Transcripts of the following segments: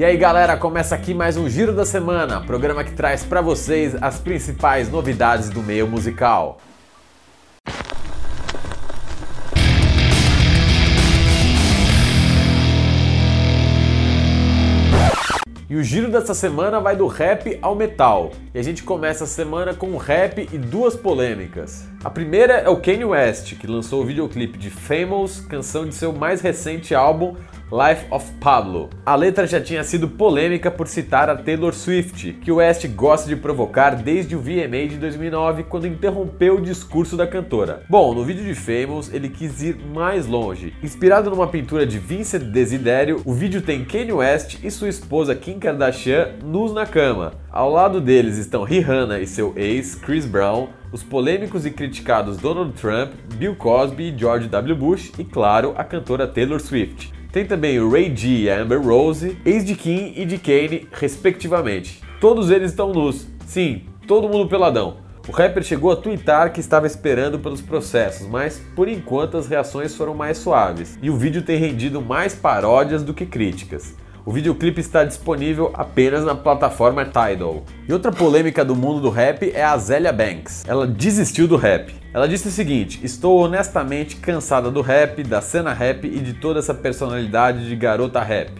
E aí galera, começa aqui mais um Giro da Semana, programa que traz para vocês as principais novidades do meio musical. E o giro dessa semana vai do rap ao metal. E a gente começa a semana com um rap e duas polêmicas. A primeira é o Kanye West, que lançou o videoclipe de Famous, canção de seu mais recente álbum Life of Pablo. A letra já tinha sido polêmica por citar a Taylor Swift, que West gosta de provocar desde o VMA de 2009, quando interrompeu o discurso da cantora. Bom, no vídeo de Famous, ele quis ir mais longe. Inspirado numa pintura de Vincent Desiderio, o vídeo tem Kanye West e sua esposa Kim Kardashian nus na cama. Ao lado deles estão Rihanna e seu ex, Chris Brown, os polêmicos e criticados Donald Trump, Bill Cosby George W. Bush e, claro, a cantora Taylor Swift. Tem também o Ray G e a Amber Rose, ex de Kim e de Kane, respectivamente. Todos eles estão nus. Sim, todo mundo peladão. O rapper chegou a twittar que estava esperando pelos processos, mas por enquanto as reações foram mais suaves e o vídeo tem rendido mais paródias do que críticas. O videoclipe está disponível apenas na plataforma Tidal. E outra polêmica do mundo do rap é a Zélia Banks. Ela desistiu do rap. Ela disse o seguinte: Estou honestamente cansada do rap, da cena rap e de toda essa personalidade de garota rap.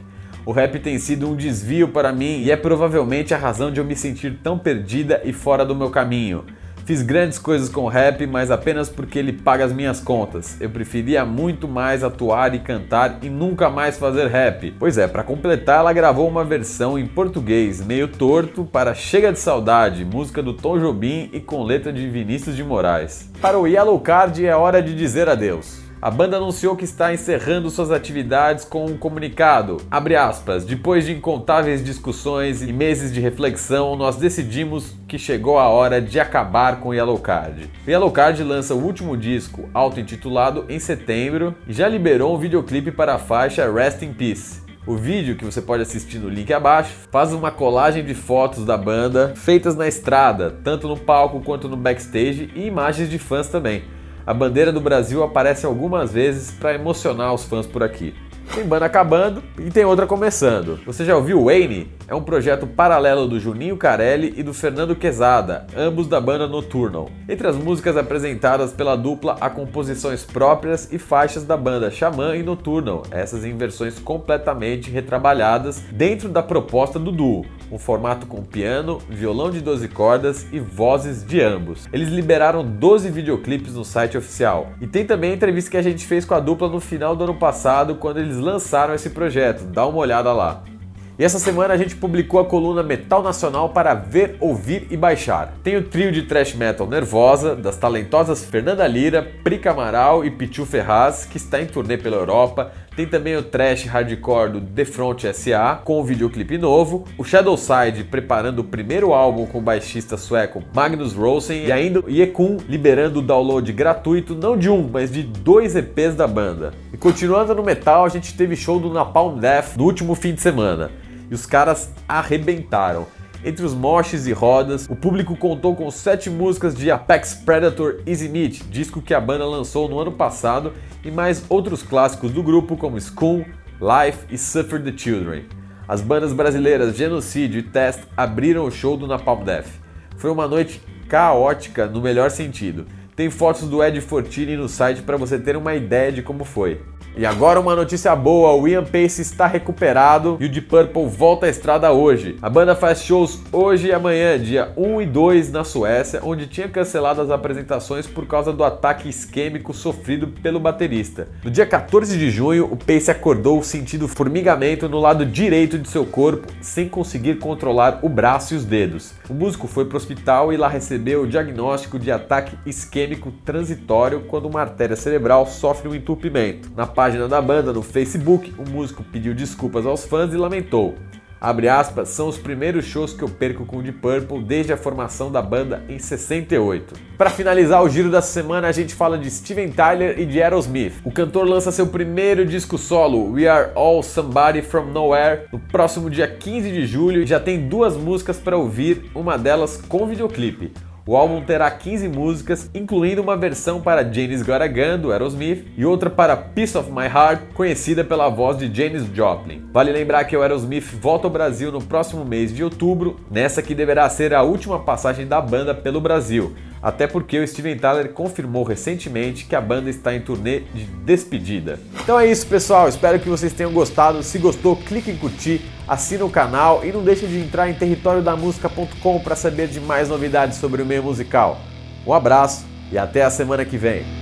O rap tem sido um desvio para mim e é provavelmente a razão de eu me sentir tão perdida e fora do meu caminho. Fiz grandes coisas com o rap, mas apenas porque ele paga as minhas contas. Eu preferia muito mais atuar e cantar e nunca mais fazer rap. Pois é, para completar, ela gravou uma versão em português, meio torto, para Chega de Saudade, música do Tom Jobim e com letra de Vinícius de Moraes. Para o Yellow Card é hora de dizer adeus. A banda anunciou que está encerrando suas atividades com um comunicado. Aspas. Depois de incontáveis discussões e meses de reflexão, nós decidimos que chegou a hora de acabar com o Yellow Card. O Yellow Card lança o último disco, auto-intitulado, em setembro e já liberou um videoclipe para a faixa Rest in Peace. O vídeo, que você pode assistir no link abaixo, faz uma colagem de fotos da banda feitas na estrada, tanto no palco quanto no backstage, e imagens de fãs também. A bandeira do Brasil aparece algumas vezes para emocionar os fãs por aqui. Tem banda acabando e tem outra começando. Você já ouviu Wayne? É um projeto paralelo do Juninho Carelli e do Fernando Quezada, ambos da banda Nocturnal. Entre as músicas apresentadas pela dupla há composições próprias e faixas da banda Xamã e Nocturnal, essas em versões completamente retrabalhadas dentro da proposta do duo, um formato com piano, violão de 12 cordas e vozes de ambos. Eles liberaram 12 videoclipes no site oficial. E tem também a entrevista que a gente fez com a dupla no final do ano passado, quando eles lançaram esse projeto. Dá uma olhada lá. E essa semana a gente publicou a coluna Metal Nacional para ver, ouvir e baixar. Tem o trio de thrash metal Nervosa, das talentosas Fernanda Lira, Prica Amaral e Pichu Ferraz, que está em turnê pela Europa. Tem também o trash hardcore do The Front SA, com o um videoclipe novo. O Shadowside preparando o primeiro álbum com o baixista sueco Magnus Rosen. E ainda o Yekun liberando o download gratuito, não de um, mas de dois EPs da banda. E continuando no metal, a gente teve show do Napalm Death no último fim de semana e os caras arrebentaram. Entre os moches e rodas, o público contou com sete músicas de Apex Predator Easy Meat, disco que a banda lançou no ano passado, e mais outros clássicos do grupo como School, Life e Suffer the Children. As bandas brasileiras Genocídio e Test abriram o show do Napalm Death. Foi uma noite caótica no melhor sentido. Tem fotos do Ed Fortini no site para você ter uma ideia de como foi. E agora uma notícia boa, o Ian Pace está recuperado e o Deep Purple volta à estrada hoje. A banda faz shows hoje e amanhã, dia 1 e 2 na Suécia, onde tinha cancelado as apresentações por causa do ataque isquêmico sofrido pelo baterista. No dia 14 de junho, o Pace acordou sentindo formigamento no lado direito de seu corpo, sem conseguir controlar o braço e os dedos. O músico foi para o hospital e lá recebeu o diagnóstico de ataque isquêmico transitório quando uma artéria cerebral sofre um entupimento. Na página da banda no Facebook, o músico pediu desculpas aos fãs e lamentou. Aspas, são os primeiros shows que eu perco com o Deep Purple desde a formação da banda em 68. Para finalizar o giro da semana, a gente fala de Steven Tyler e de Aerosmith. O cantor lança seu primeiro disco solo, We Are All Somebody From Nowhere, no próximo dia 15 de julho e já tem duas músicas para ouvir, uma delas com videoclipe. O álbum terá 15 músicas, incluindo uma versão para Janis Got do Aerosmith, e outra para Piece of My Heart, conhecida pela voz de Janis Joplin. Vale lembrar que o Aerosmith volta ao Brasil no próximo mês de outubro, nessa que deverá ser a última passagem da banda pelo Brasil até porque o Steven Tyler confirmou recentemente que a banda está em turnê de despedida. Então é isso, pessoal. Espero que vocês tenham gostado. Se gostou, clique em curtir, assina o canal e não deixe de entrar em territoriodamusica.com para saber de mais novidades sobre o meio musical. Um abraço e até a semana que vem.